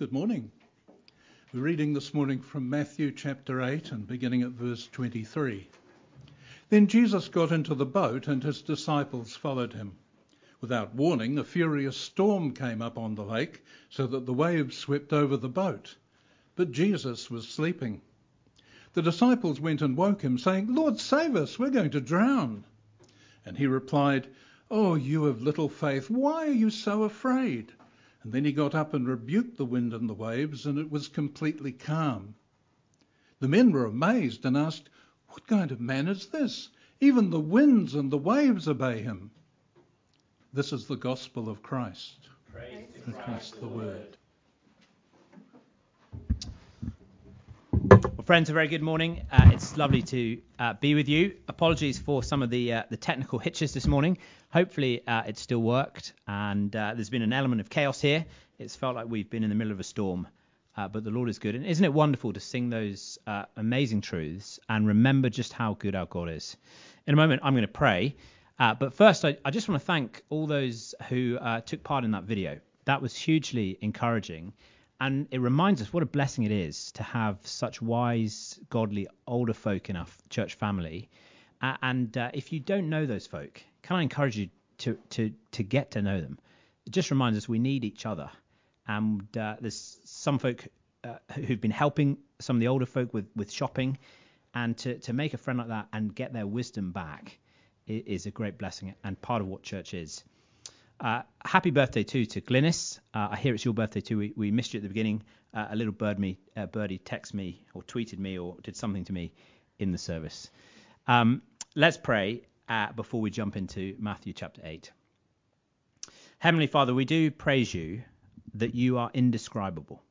Good morning. We're reading this morning from Matthew chapter 8 and beginning at verse 23. Then Jesus got into the boat and his disciples followed him. Without warning, a furious storm came up on the lake so that the waves swept over the boat. But Jesus was sleeping. The disciples went and woke him, saying, Lord, save us, we're going to drown. And he replied, Oh, you of little faith, why are you so afraid? And then he got up and rebuked the wind and the waves, and it was completely calm. The men were amazed and asked, What kind of man is this? Even the winds and the waves obey him. This is the gospel of Christ. Praise to Christ the word. Friends, a very good morning. Uh, it's lovely to uh, be with you. Apologies for some of the uh, the technical hitches this morning. Hopefully, uh, it still worked, and uh, there's been an element of chaos here. It's felt like we've been in the middle of a storm, uh, but the Lord is good. And isn't it wonderful to sing those amazing truths and remember just how good our God is? In a moment, I'm going to pray, but first, I, I, just want to thank all those who took part in that video. That was hugely encouraging and it reminds us what a blessing it is to have such wise, godly older folk in our church family. Uh, and uh, if you don't know those folk, can I encourage you to to to get to know them? It just reminds us we need each other. And uh, there's some folk uh, who've been helping some of the older folk with with shopping, and to to make a friend like that and get their wisdom back is a great blessing and part of what church is. Uh, happy birthday too to Glynis. Uh, I hear it's your birthday too. We, we missed you at the beginning. Uh, a little bird me, uh, birdie texted me or tweeted me or did something to me in the service. Um, let's pray uh, before we jump into Matthew chapter 8. Heavenly Father, we do praise you that you are indescribable,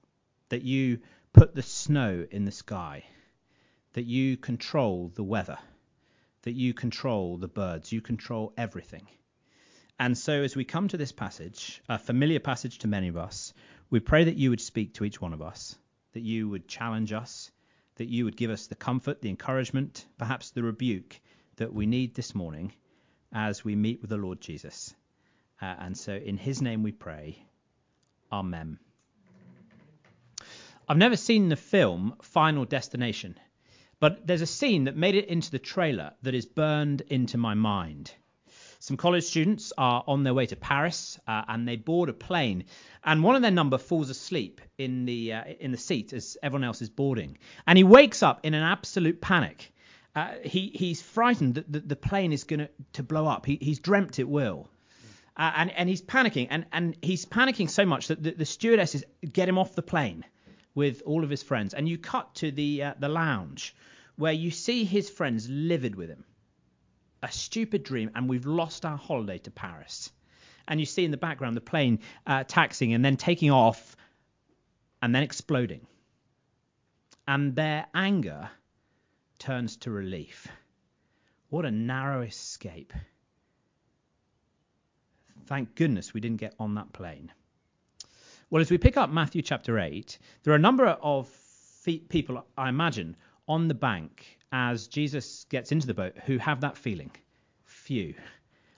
that you put the snow in the sky, that you control the weather, that you control the birds, you control everything. And so, as we come to this passage, a familiar passage to many of us, we pray that you would speak to each one of us, that you would challenge us, that you would give us the comfort, the encouragement, perhaps the rebuke that we need this morning as we meet with the Lord Jesus. Uh, and so, in his name we pray. Amen. I've never seen the film Final Destination, but there's a scene that made it into the trailer that is burned into my mind. Some college students are on their way to Paris uh, and they board a plane, and one of their number falls asleep in the uh, in the seat as everyone else is boarding, and he wakes up in an absolute panic. Uh, he he's frightened that the, the plane is going to blow up. He, he's dreamt it will. Uh, and, and he's panicking, and, and he's panicking so much that the, the stewardesses get him off the plane with all of his friends. And you cut to the uh, the lounge where you see his friends livid with him a stupid dream and we've lost our holiday to Paris. And you see in the background the plane uh, taxiing and then taking off and then exploding. And their anger turns to relief. What a narrow escape. Thank goodness we didn't get on that plane. Well, as we pick up Matthew chapter 8, there are a number of people, I imagine, on the bank as Jesus gets into the boat who have that feeling. Phew.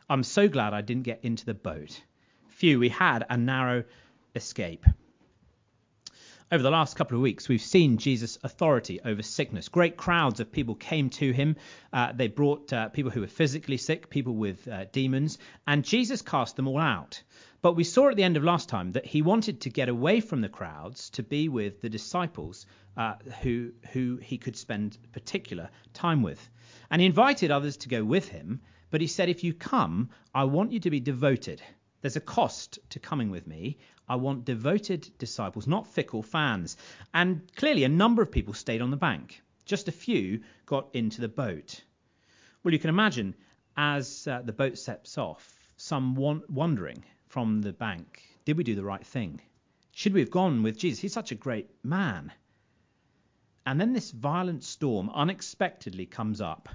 I'm so glad I didn't get into the boat. Phew. We had a narrow escape. Over the last couple of weeks, we've seen Jesus' authority over sickness. Great crowds of people came to him. Uh, they brought uh, people who were physically sick, people with uh, demons, and Jesus cast them all out. But we saw at the end of last time that he wanted to get away from the crowds to be with the disciples uh, who, who he could spend particular time with. And he invited others to go with him, but he said, If you come, I want you to be devoted. There's a cost to coming with me. I want devoted disciples, not fickle fans. And clearly, a number of people stayed on the bank. Just a few got into the boat. Well, you can imagine as uh, the boat sets off, some wondering from the bank did we do the right thing? Should we have gone with Jesus? He's such a great man. And then this violent storm unexpectedly comes up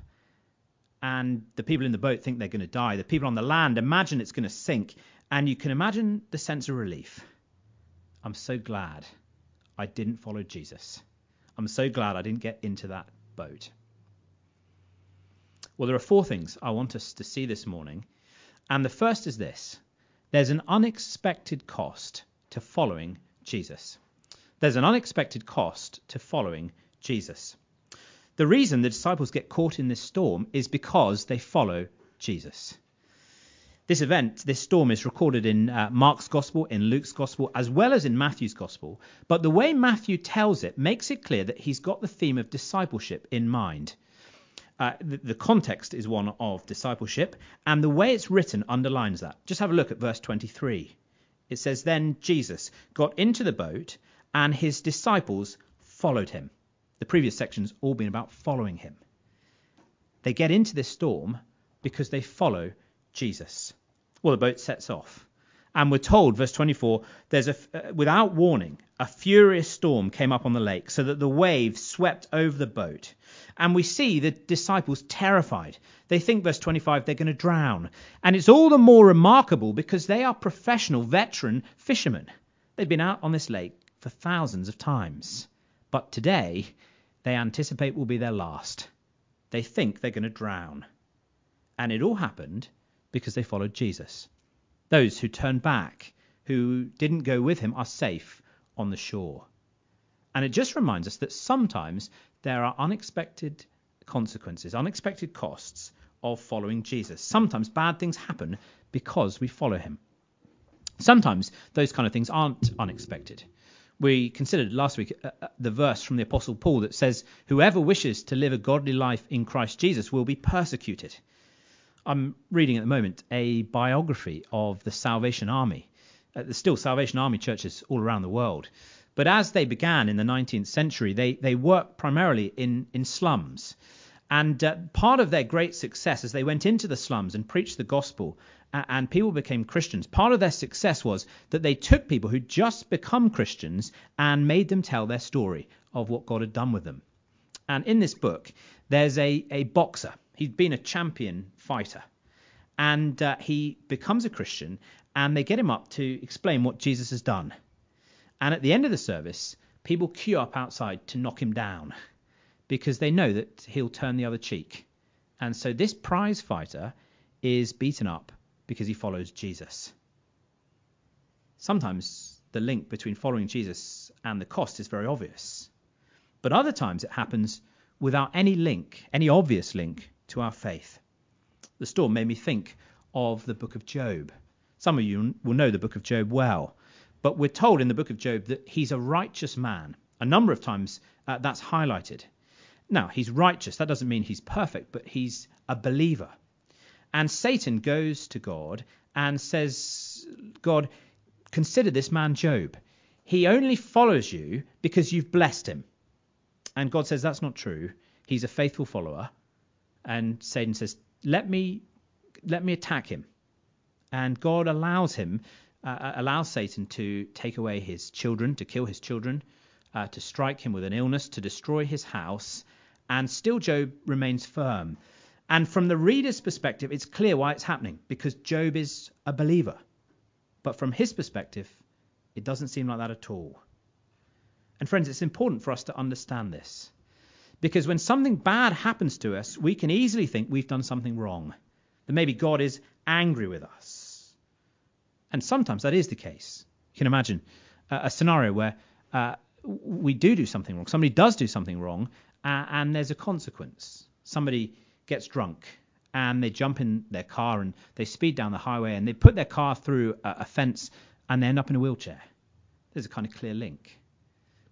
and the people in the boat think they're going to die. The people on the land imagine it's going to sink, and you can imagine the sense of relief. I'm so glad I didn't follow Jesus. I'm so glad I didn't get into that boat. Well, there are four things I want us to see this morning. And the first is this there's an unexpected cost to following Jesus. There's an unexpected cost to following Jesus. The reason the disciples get caught in this storm is because they follow Jesus. This event, this storm, is recorded in uh, Mark's Gospel, in Luke's Gospel, as well as in Matthew's Gospel. But the way Matthew tells it makes it clear that he's got the theme of discipleship in mind. Uh, the, the, context is one of discipleship, and the way it's written underlines that. Just have a look at verse 23. It says, Then Jesus got into the boat, and his disciples followed him. The previous section's all been about following him. They get into this storm because they follow Jesus. Well, the boat sets off. And we're told, verse 24, there's a, uh, without warning, a furious storm came up on the lake, so that the waves swept over the boat. And we see the disciples terrified. They think, verse 25, they're going to drown. And it's all the more remarkable because they are professional, veteran fishermen. They've been out on this lake for thousands of times. But today, they anticipate will be their last. They think they're going to drown. And it all happened because they followed Jesus. Those who turn back, who didn't go with him, are safe on the shore. And it just reminds us that sometimes there are unexpected consequences, unexpected costs of following Jesus. Sometimes bad things happen because we follow him. Sometimes those kind of things aren't unexpected. We considered last week uh, uh the verse from the Apostle Paul that says, Whoever wishes to live a godly life in Christ Jesus will be persecuted. I'm reading at the moment a biography of the Salvation Army. Uh, there's still Salvation Army churches all around the world. But as they began in the 19th century, they, they worked primarily in, in slums. And uh, part of their great success as they went into the slums and preached the gospel uh, and people became Christians, part of their success was that they took people who'd just become Christians and made them tell their story of what God had done with them. And in this book, there's a, a boxer He'd been a champion fighter. And uh, he becomes a Christian, and they get him up to explain what Jesus has done. And at the end of the service, people queue up outside to knock him down because they know that he'll turn the other cheek. And so this prize fighter is beaten up because he follows Jesus. Sometimes the link between following Jesus and the cost is very obvious. But other times it happens without any link, any obvious link to our faith. The storm made me think of the book of Job. Some of you will know the book of Job well, but we're told in the book of Job that he's a righteous man. A number of times uh, that's highlighted. Now, he's righteous. That doesn't mean he's perfect, but he's a believer. And Satan goes to God and says, God, consider this man Job. He only follows you because you've blessed him. And God says, That's not true. He's a faithful follower and Satan says, "Let me, let me attack him," and God allows him, uh, uh, allows Satan to take away his children, to kill his children, uh, to strike him with an illness, to destroy his house, and still Job remains firm. And from the reader's perspective, it's clear why it's happening because Job is a believer. But from his perspective, it doesn't seem like that at all. And friends, it's important for us to understand this. Because when something bad happens to us, we can easily think we've done something wrong, that maybe God is angry with us. And sometimes that is the case. You can imagine a, scenario where uh, we do do something wrong, somebody does do something wrong, uh, and there's a consequence. Somebody gets drunk and they jump in their car and they speed down the highway and they put their car through a, a fence and they end up in a wheelchair. There's a kind of clear link.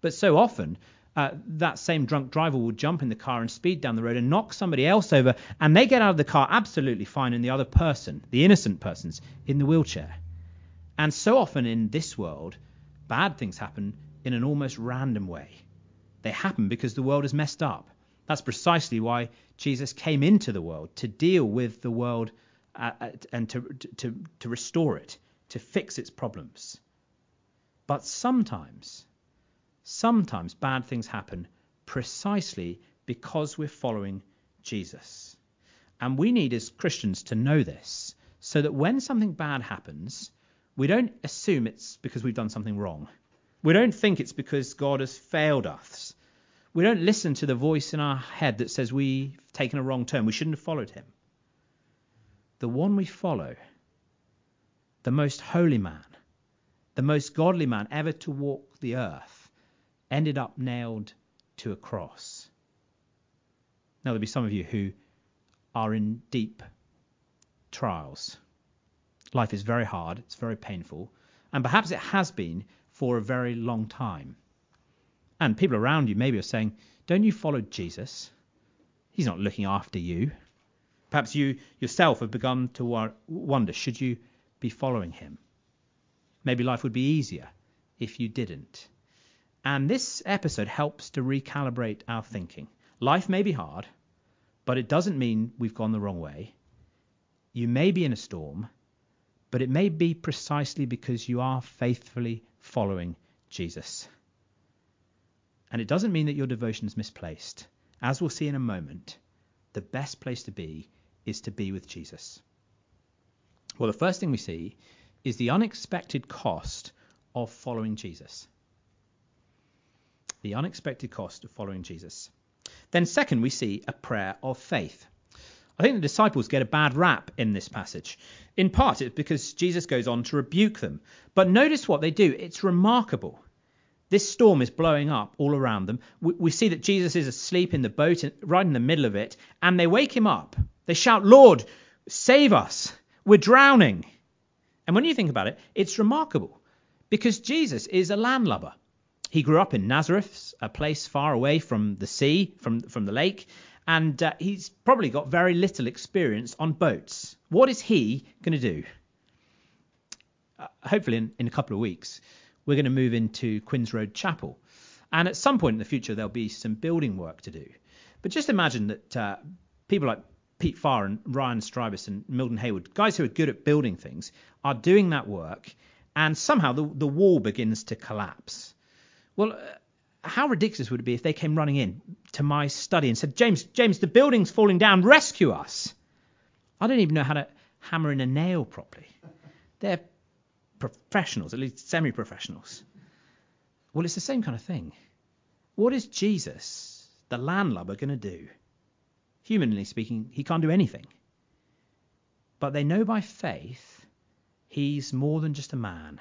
But so often uh, that same drunk driver will jump in the car and speed down the road and knock somebody else over, and they get out of the car absolutely fine, and the other person, the innocent person's, in the wheelchair. And so often in this world, bad things happen in an almost random way. They happen because the world is messed up. That's precisely why Jesus came into the world to deal with the world uh, uh and to, to, to restore it, to fix its problems. But sometimes sometimes bad things happen precisely because we're following Jesus. And we need as Christians to know this so that when something bad happens, we don't assume it's because we've done something wrong. We don't think it's because God has failed us. We don't listen to the voice in our head that says we've taken a wrong turn. We shouldn't have followed him. The one we follow, the most holy man, the most godly man ever to walk the earth, ended up nailed to a cross. Now, there'll be some of you who are in deep trials. Life is very hard, it's very painful, and perhaps it has been for a very long time. And people around you maybe are saying, Don't you follow Jesus? He's not looking after you. Perhaps you yourself have begun to wonder, should you be following him? Maybe life would be easier if you didn't. And this episode helps to recalibrate our thinking. Life may be hard, but it doesn't mean we've gone the wrong way. You may be in a storm, but it may be precisely because you are faithfully following Jesus. And it doesn't mean that your devotion is misplaced. As we'll see in a moment, the best place to be is to be with Jesus. Well, the first thing we see is the unexpected cost of following Jesus. The unexpected cost of following Jesus. Then, second, we see a prayer of faith. I think the disciples get a bad rap in this passage. In part, it's because Jesus goes on to rebuke them. But notice what they do. It's remarkable. This storm is blowing up all around them. We, we see that Jesus is asleep in the boat, right in the middle of it, and they wake him up. They shout, Lord, save us. We're drowning. And when you think about it, it's remarkable because Jesus is a landlubber. He grew up in Nazareth, a place far away from the sea, from, from the lake, and uh, he's probably got very little experience on boats. What is he going to do? Uh, hopefully, in, in a couple of weeks, we're going to move into Quinns Road Chapel. And at some point in the future, there'll be some building work to do. But just imagine that uh, people like Pete Farr and Ryan Strybus and Milton Haywood, guys who are good at building things, are doing that work, and somehow the, the wall begins to collapse. Well, uh, how ridiculous would it be if they came running in to my study and said, James, James, the building's falling down, rescue us? I don't even know how to hammer in a nail properly. They're professionals, at least semi professionals. Well, it's the same kind of thing. What is Jesus, the landlubber, going to do? Humanly speaking, he can't do anything. But they know by faith he's more than just a man.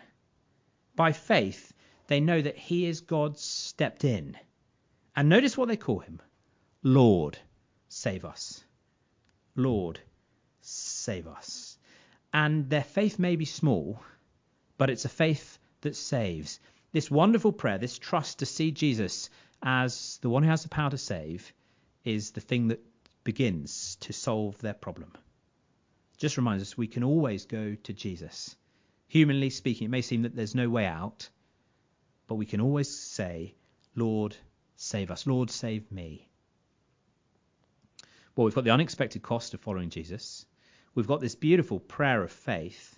By faith, they know that he is God stepped in. And notice what they call him Lord, save us. Lord, save us. And their faith may be small, but it's a faith that saves. This wonderful prayer, this trust to see Jesus as the one who has the power to save, is the thing that begins to solve their problem. Just reminds us we can always go to Jesus. Humanly speaking, it may seem that there's no way out, but we can always say, Lord, save us. Lord, save me. Well, we've got the unexpected cost of following Jesus. We've got this beautiful prayer of faith.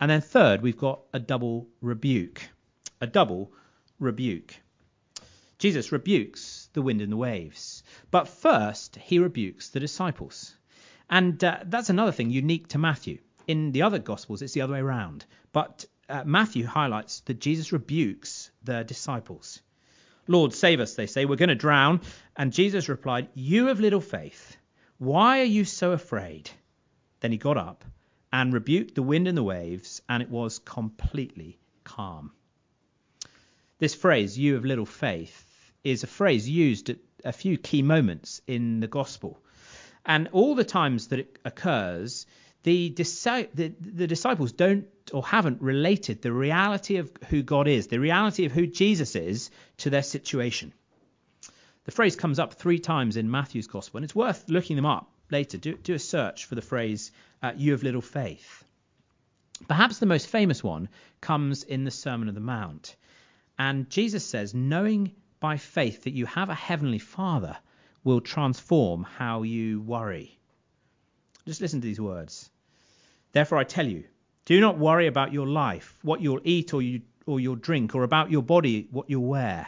And then third, we've got a double rebuke. A double rebuke. Jesus rebukes the wind and the waves. But first, he rebukes the disciples. And uh, that's another thing unique to Matthew. In the other Gospels, it's the other way around. But uh, Matthew highlights that Jesus rebukes the disciples. Lord, save us, they say. We're going to drown. And Jesus replied, You have little faith. Why are you so afraid? Then he got up and rebuked the wind and the waves, and it was completely calm. This phrase, you of little faith, is a phrase used at a few key moments in the gospel. And all the times that it occurs, the, the, the, disciples don't or haven't related the reality of who God is, the reality of who Jesus is, to their situation. The phrase comes up three times in Matthew's gospel, and it's worth looking them up later. Do, do a search for the phrase, uh, you of little faith. Perhaps the most famous one comes in the Sermon on the Mount. And Jesus says, knowing by faith that you have a heavenly Father will transform how you worry. Just listen to these words. Therefore, I tell you, do not worry about your life, what you'll eat or, you, or you'll drink, or about your body, what you'll wear.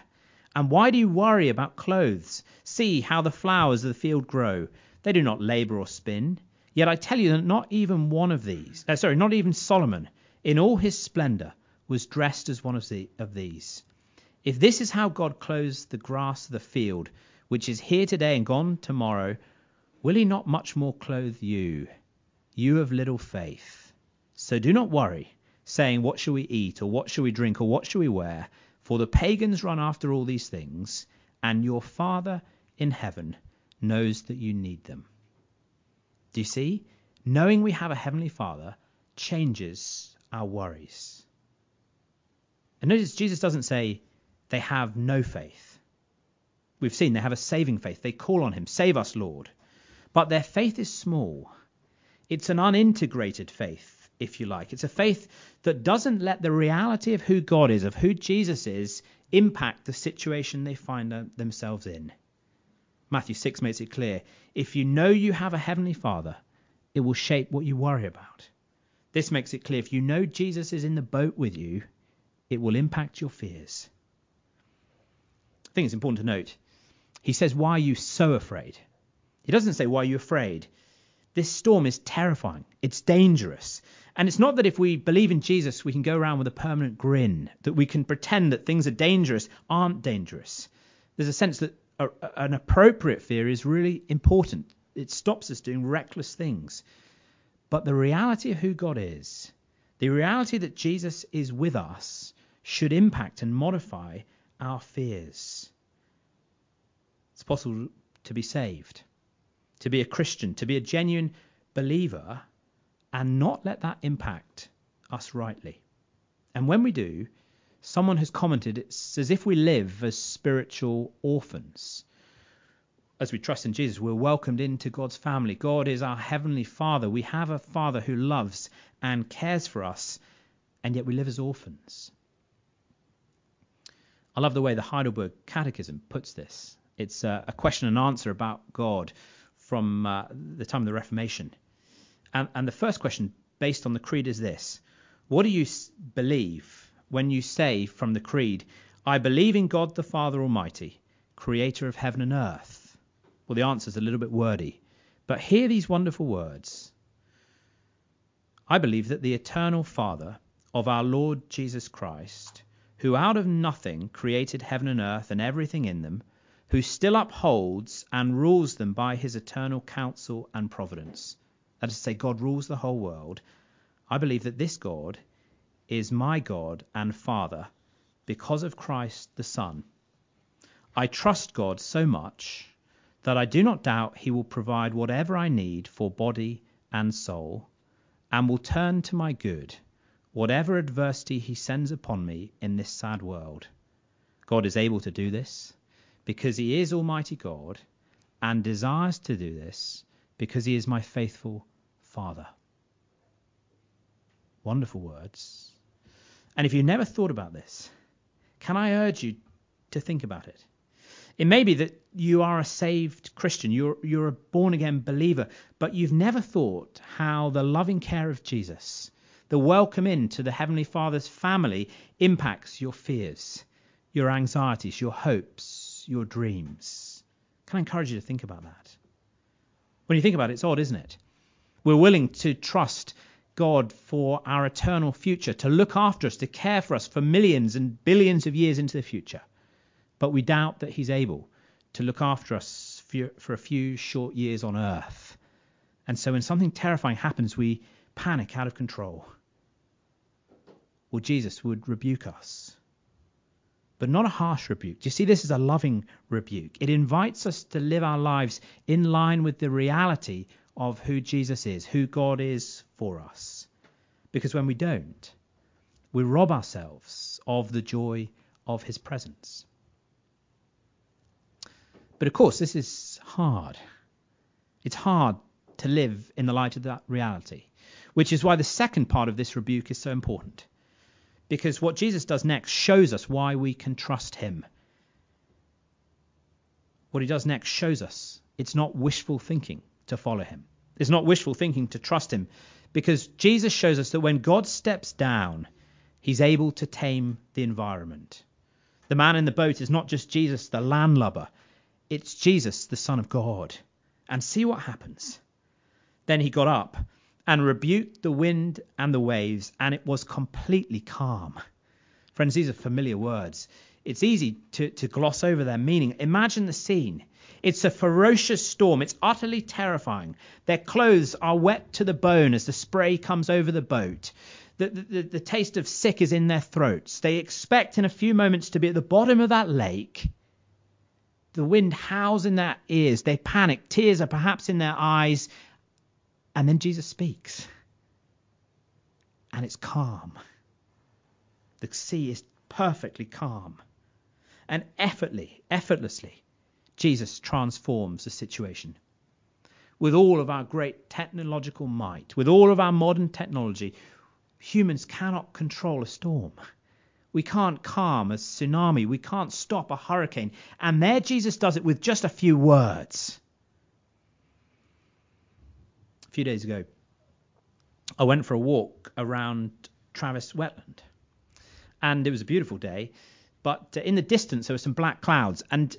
And why do you worry about clothes? See how the flowers of the field grow. They do not labor or spin. Yet I tell you that not even one of these, uh, sorry, not even Solomon, in all his splendor, was dressed as one of, the, of these. If this is how God clothes the grass of the field, which is here today and gone tomorrow, will he not much more clothe you, you of little faith? So do not worry, saying, What shall we eat, or what shall we drink, or what shall we wear? For the pagans run after all these things, and your Father in heaven knows that you need them. Do you see? Knowing we have a Heavenly Father changes our worries. And notice Jesus doesn't say they have no faith. We've seen they have a saving faith. They call on Him, Save us, Lord. But their faith is small. It's an unintegrated faith, if you like. It's a faith that doesn't let the reality of who God is, of who Jesus is, impact the situation they find themselves in. Matthew 6 makes it clear if you know you have a heavenly Father, it will shape what you worry about. This makes it clear if you know Jesus is in the boat with you, it will impact your fears. I think it's important to note. He says, Why are you so afraid? He doesn't say, Why are you afraid? This storm is terrifying. It's dangerous. And it's not that if we believe in Jesus, we can go around with a permanent grin, that we can pretend that things are dangerous aren't dangerous. There's a sense that a, an appropriate fear is really important. It stops us doing reckless things. But the reality of who God is, the reality that Jesus is with us, should impact and modify our fears. It's possible to be saved, to be a Christian, to be a genuine believer, and not let that impact us rightly. And when we do, someone has commented it's as if we live as spiritual orphans. As we trust in Jesus, we're welcomed into God's family. God is our heavenly Father. We have a Father who loves and cares for us, and yet we live as orphans. I love the way the Heidelberg Catechism puts this. It's a, question and answer about God from uh, the time of the Reformation. And, and the first question, based on the creed, is this What do you believe when you say from the creed, I believe in God the Father Almighty, creator of heaven and earth? Well, the answer is a little bit wordy. But hear these wonderful words I believe that the eternal Father of our Lord Jesus Christ who out of nothing created heaven and earth and everything in them, who still upholds and rules them by his eternal counsel and providence. That is to say, God rules the whole world. I believe that this God is my God and Father because of Christ the Son. I trust God so much that I do not doubt he will provide whatever I need for body and soul, and will turn to my good whatever adversity he sends upon me in this sad world. God is able to do this because he is Almighty God and desires to do this because he is my faithful Father. Wonderful words. And if you never thought about this, can I urge you to think about it? It may be that you are a saved Christian, you're, you're a born again believer, but you've never thought how the loving care of Jesus the welcome into the Heavenly Father's family impacts your fears, your anxieties, your hopes, your dreams. Can I encourage you to think about that? When you think about it, it's odd, isn't it? We're willing to trust God for our eternal future, to look after us, to care for us for millions and billions of years into the future. But we doubt that He's able to look after us for a few short years on earth. And so when something terrifying happens, we panic out of control Well, Jesus would rebuke us. But not a harsh rebuke. Do you see, this is a loving rebuke. It invites us to live our lives in line with the reality of who Jesus is, who God is for us. Because when we don't, we rob ourselves of the joy of his presence. But of course, this is hard. It's hard to live in the light of that reality, which is why the second part of this rebuke is so important because what Jesus does next shows us why we can trust him. What he does next shows us it's not wishful thinking to follow him. It's not wishful thinking to trust him because Jesus shows us that when God steps down, he's able to tame the environment. The man in the boat is not just Jesus, the landlubber, it's Jesus, the Son of God. And see what happens. Then he got up and rebuked the wind and the waves, and it was completely calm. Friends, these are familiar words. It's easy to, to gloss over their meaning. Imagine the scene. It's a ferocious storm. It's utterly terrifying. Their clothes are wet to the bone as the spray comes over the boat. The, the, the taste of sick is in their throats. They expect in a few moments to be at the bottom of that lake. The wind howls in their ears. They panic. Tears are perhaps in their eyes. And then Jesus speaks. And it's calm. The sea is perfectly calm. And effortlessly, effortlessly, Jesus transforms the situation. With all of our great technological might, with all of our modern technology, humans cannot control a storm. We can't calm a tsunami. We can't stop a hurricane. And there Jesus does it with just a few words. A few days ago, I went for a walk around Travis Wetland. And it was a beautiful day. But uh, in the distance, there were some black clouds. And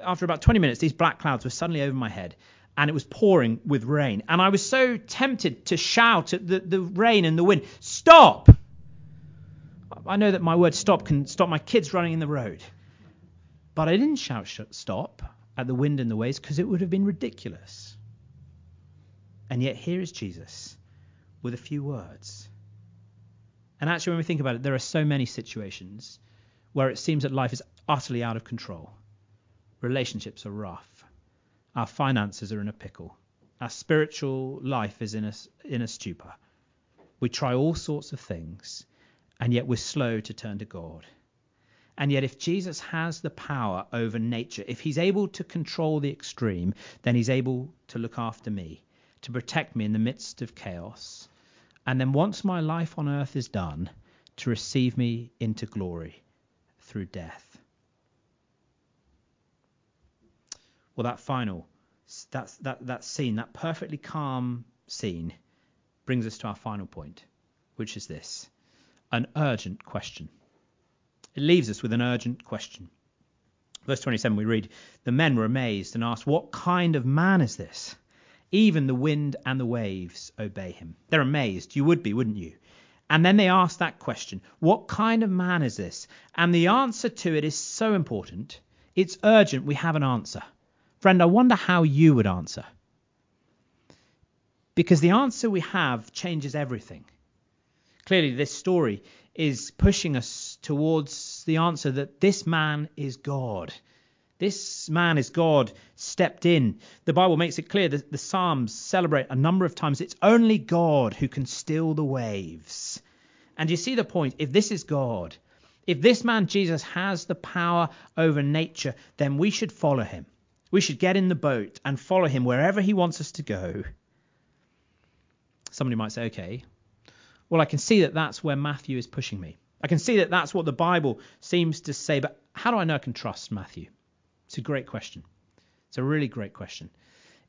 after about 20 minutes, these black clouds were suddenly over my head. And it was pouring with rain. And I was so tempted to shout at the, the rain and the wind, Stop! I know that my word stop can stop my kids running in the road. But I didn't shout stop at the wind and the waves because it would have been ridiculous. And yet here is Jesus with a few words. And actually, when we think about it, there are so many situations where it seems that life is utterly out of control. Relationships are rough. Our finances are in a pickle. Our spiritual life is in a, in a stupor. We try all sorts of things and yet we're slow to turn to God. And yet, if Jesus has the power over nature, if he's able to control the extreme, then he's able to look after me, to protect me in the midst of chaos. And then, once my life on earth is done, to receive me into glory through death. Well, that final, that, that, that scene, that perfectly calm scene, brings us to our final point, which is this an urgent question. It leaves us with an urgent question. Verse 27, we read, The men were amazed and asked, What kind of man is this? Even the wind and the waves obey him. They're amazed. You would be, wouldn't you? And then they ask that question What kind of man is this? And the answer to it is so important. It's urgent. We have an answer. Friend, I wonder how you would answer. Because the answer we have changes everything. Clearly, this story is pushing us towards the answer that this man is God. This man is God stepped in. The Bible makes it clear that the Psalms celebrate a number of times it's only God who can still the waves. And you see the point. If this is God, if this man Jesus has the power over nature, then we should follow him. We should get in the boat and follow him wherever he wants us to go. Somebody might say, okay, well, I can see that that's where Matthew is pushing me. I can see that that's what the Bible seems to say, but how do I know I can trust Matthew? It's a great question. It's a really great question.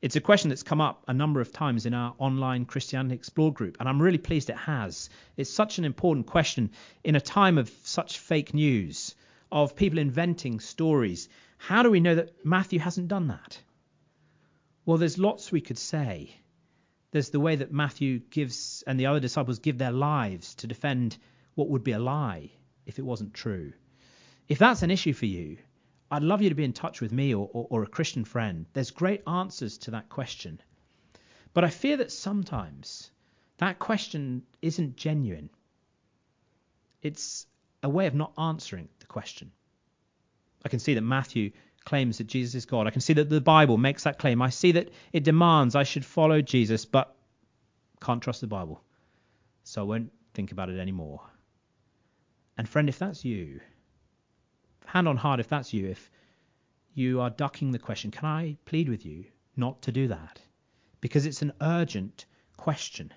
It's a question that's come up a number of times in our online Christianity Explore group, and I'm really pleased it has. It's such an important question in a time of such fake news, of people inventing stories. How do we know that Matthew hasn't done that? Well, there's lots we could say. There's the way that Matthew gives and the other disciples give their lives to defend what would be a lie if it wasn't true. If that's an issue for you, I'd love you to be in touch with me or, or, or a Christian friend. There's great answers to that question. But I fear that sometimes that question isn't genuine. It's a way of not answering the question. I can see that Matthew claims that Jesus is God. I can see that the Bible makes that claim. I see that it demands I should follow Jesus, but can't trust the Bible. So I won't think about it anymore. And friend, if that's you, hand on heart, if that's you, if you are ducking the question, can I plead with you not to do that? Because it's an urgent question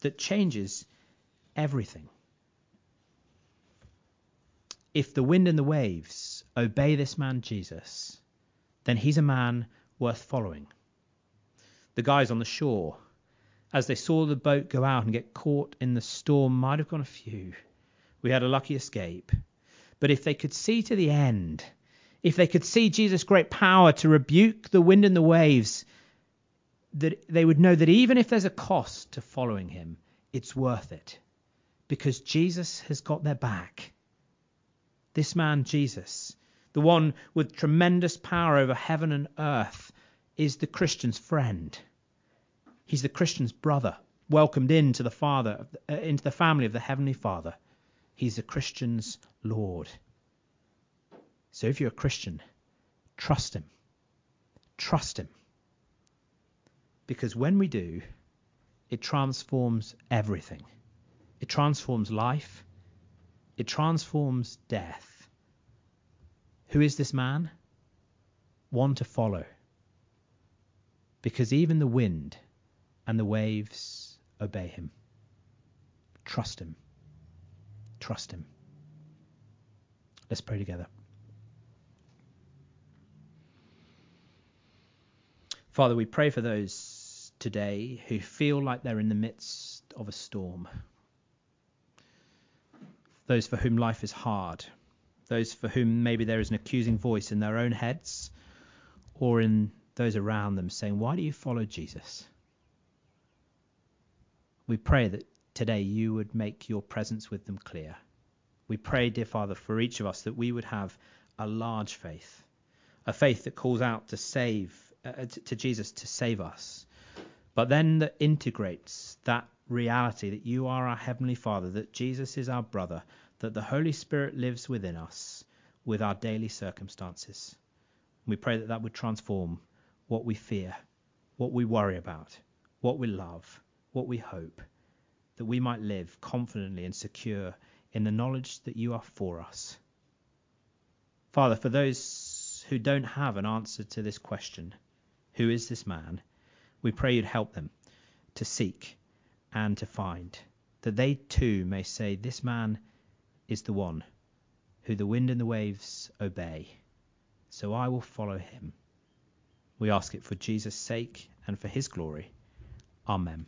that changes everything. If the wind and the waves obey this man Jesus, then he's a man worth following. The guys on the shore, as they saw the boat go out and get caught in the storm, might have gone a phew. We had a lucky escape. But if they could see to the end, if they could see Jesus' great power to rebuke the wind and the waves, that they would know that even if there's a cost to following him, it's worth it. Because Jesus has got their back. This man, Jesus, the one with tremendous power over heaven and earth, is the Christian's friend. He's the Christian's brother. welcomed into the Father, uh, into the family of the Heavenly Father. He's a Christian's Lord. So if you're a Christian, trust Him. Trust Him. Because when we do, it transforms everything. It transforms life. It transforms death. Who is this man? One to follow. Because even the wind and the waves obey him. Trust him. Trust him. Let's pray together. Father, we pray for those today who feel like they're in the midst of a storm. Those for whom life is hard. Those for whom maybe there is an accusing voice in their own heads or in those around them saying, Why do you follow Jesus? We pray that today you would make your presence with them clear. We pray, dear Father, for each of us that we would have a large faith, a faith that calls out to save, uh, to Jesus to save us, but then that integrates that reality that you are our Heavenly Father, that Jesus is our brother, that the Holy Spirit lives within us with our daily circumstances. We pray that that would transform what we fear, what we worry about, what we love, what we hope, that we might live confidently and secure in the knowledge that you are for us. Father, for those who don't have an answer to this question, who is this man? We pray you'd help them to seek and to find, that they too may say, This man is the one who the wind and the waves obey, so I will follow him. We ask it for Jesus' sake and for his glory. Amen.